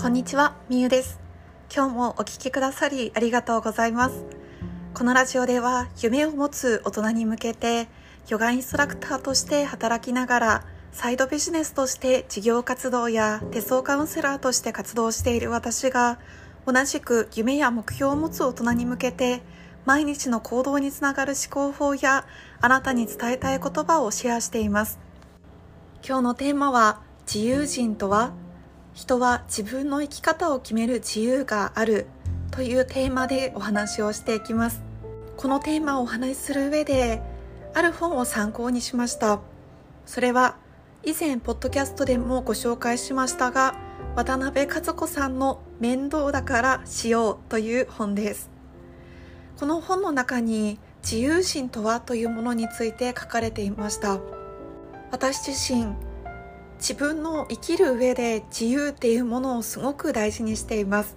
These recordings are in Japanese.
こんにちは、みゆです。今日もお聞きくださりありがとうございます。このラジオでは夢を持つ大人に向けてヨガインストラクターとして働きながらサイドビジネスとして事業活動や手相カウンセラーとして活動している私が同じく夢や目標を持つ大人に向けて毎日の行動につながる思考法やあなたに伝えたい言葉をシェアしています。今日のテーマは自由人とは？人は自分の生き方を決める自由があるというテーマでお話をしていきます。このテーマをお話しする上である本を参考にしました。それは以前ポッドキャストでもご紹介しましたが渡辺和子さんの面倒だからしようという本です。この本の中に自由心とはというものについて書かれていました。私自身自分の生きる上で自由っていうものをすごく大事にしています。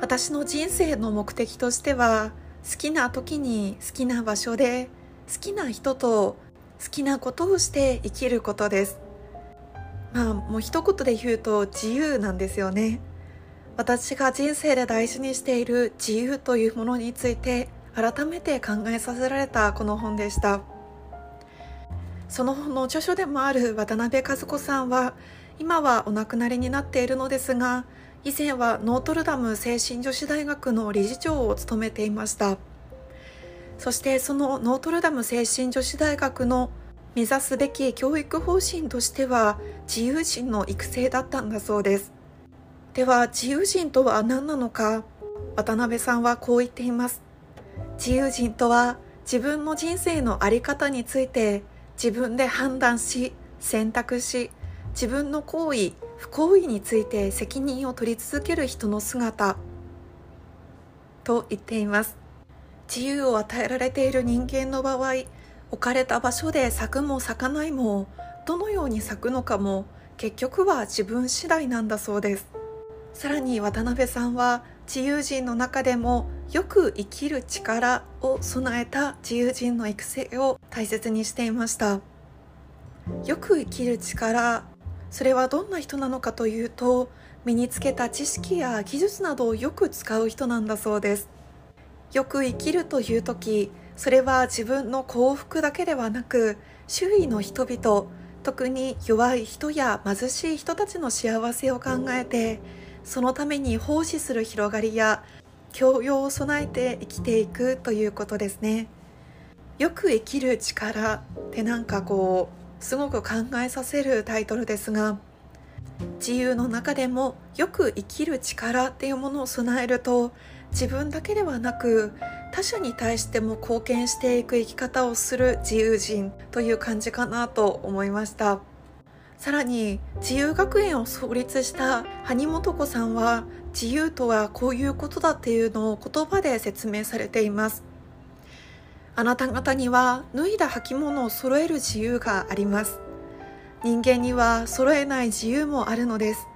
私の人生の目的としては好きな時に好きな場所で好きな人と好きなことをして生きることです。まあもう一言で言うと自由なんですよね。私が人生で大事にしている自由というものについて改めて考えさせられたこの本でした。その本の著書でもある渡辺和子さんは今はお亡くなりになっているのですが以前はノートルダム精神女子大学の理事長を務めていました。そしてそのノートルダム精神女子大学の目指すべき教育方針としては自由人の育成だったんだそうです。では自由人とは何なのか渡辺さんはこう言っています。自由人とは自分の人生の在り方について自分で判断し選択し自分の行為不行為について責任を取り続ける人の姿と言っています。自由を与えられている人間の場合置かれた場所で咲くも咲かないもどのように咲くのかも結局は自分次第なんだそうです。さらに渡辺さんは自由人の中でもよく生きる力を備えた自由人の育成を大切にしていました。よく生きる力それはどんな人なのかというと身につけた知識や技術などをよく使う人なんだそうです。よく生きるという時それは自分の幸福だけではなく周囲の人々特に弱い人や貧しい人たちの幸せを考えてそのために奉仕する広がりや教養を備えて生きていくということですね。よく生きる力ってなんかこうすごく考えさせるタイトルですが自由の中でもよく生きる力っていうものを備えると自分だけではなく他者に対しても貢献していく生き方をする自由人という感じかなと思いました。さらに自由学園を創立した埴本子さんは自由とはこういうことだっていうのを言葉で説明されています。あなた方には脱いだ履物を揃える自由があります。人間には揃えない自由もあるのです。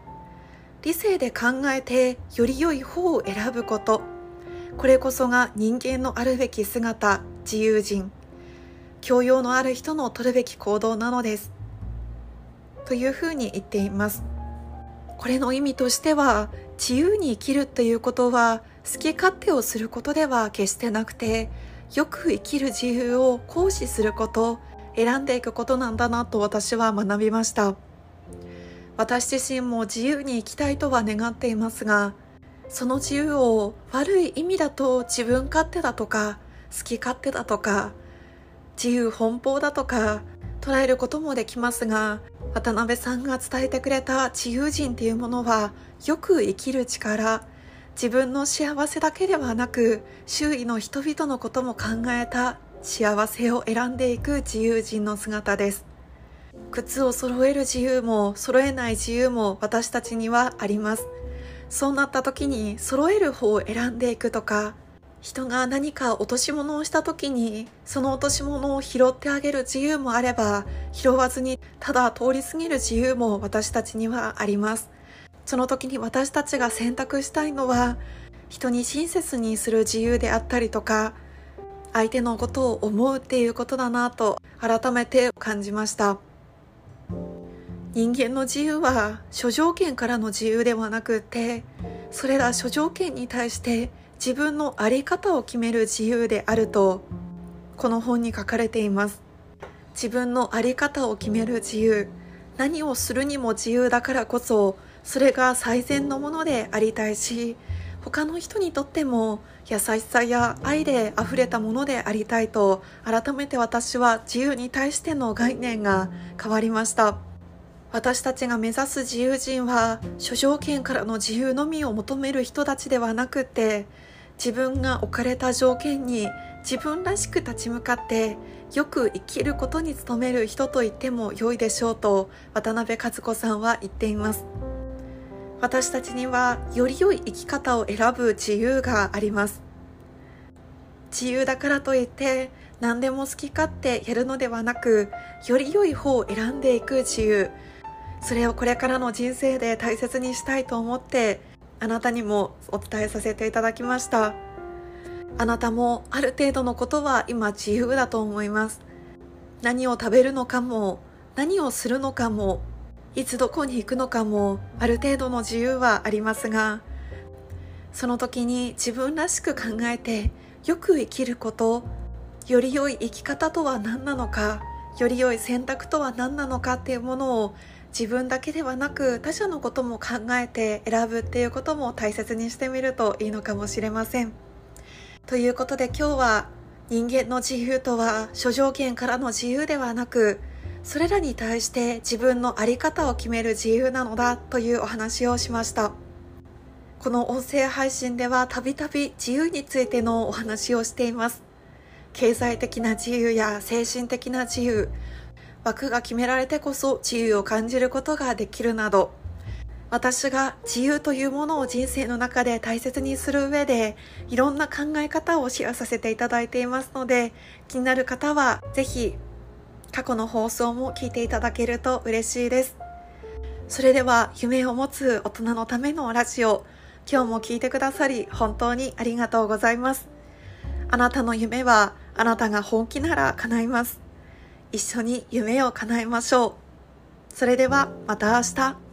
理性で考えてより良い方を選ぶこと。これこそが人間のあるべき姿自由人。教養のある人の取るべき行動なのです。というふうに言っています。これの意味としては自由に生きるということは好き勝手をすることでは決してなくてよく生きる自由を行使すること選んでいくことなんだなと私は学びました。私自身も自由に生きたいとは願っていますがその自由を悪い意味だと自分勝手だとか好き勝手だとか自由奔放だとか捉えることもできますが渡辺さんが伝えてくれた自由人っていうものはよく生きる力自分の幸せだけではなく周囲の人々のことも考えた幸せを選んでいく自由人の姿です。靴を揃える自由も揃えない自由も私たちにはあります。そうなった時に揃える方を選んでいくとか人が何か落とし物をした時にその落とし物を拾ってあげる自由もあれば拾わずにただ通り過ぎる自由も私たちにはあります。その時に私たちが選択したいのは人に親切にする自由であったりとか相手のことを思うっていうことだなと改めて感じました。人間の自由は諸条件からの自由ではなくてそれら諸条件に対して自分の在り方を決める自由であるとこの本に書かれています。自分の在り方を決める自由何をするにも自由だからこそそれが最善のものでありたいし他の人にとっても優しさや愛で溢れたものでありたいと改めて私は自由に対しての概念が変わりました。私たちが目指す自由人は諸条件からの自由のみを求める人たちではなくて自分が置かれた条件に自分らしく立ち向かってよく生きることに努める人と言っても良いでしょうと渡辺和子さんは言っています。私たちにはより良い生き方を選ぶ自由があります。自由だからといって何でも好き勝手やるのではなくより良い方を選んでいく自由。それをこれからの人生で大切にしたいと思ってあなたにもお伝えさせていただきました。あなたもある程度のことは今自由だと思います。何を食べるのかも何をするのかもいつどこに行くのかもある程度の自由はありますがその時に自分らしく考えてよく生きることより良い生き方とは何なのかより良い選択とは何なのかっていうものを自分だけではなく他者のことも考えて選ぶっていうことも大切にしてみるといいのかもしれません。ということで今日は人間の自由とは諸条件からの自由ではなくそれらに対して自分の在り方を決める自由なのだというお話をしました。この音声配信ではたびたび自由についてのお話をしています。経済的な自由や精神的な自由、枠が決められてこそ自由を感じることができるなど私が自由というものを人生の中で大切にする上でいろんな考え方をシェアさせていただいていますので気になる方はぜひ過去の放送も聞いていただけると嬉しいです。それでは夢を持つ大人のためのラジオ今日も聞いてくださり本当にありがとうございます。あなたの夢はあなたが本気なら叶います。一緒に夢を叶えましょう。それではまた明日。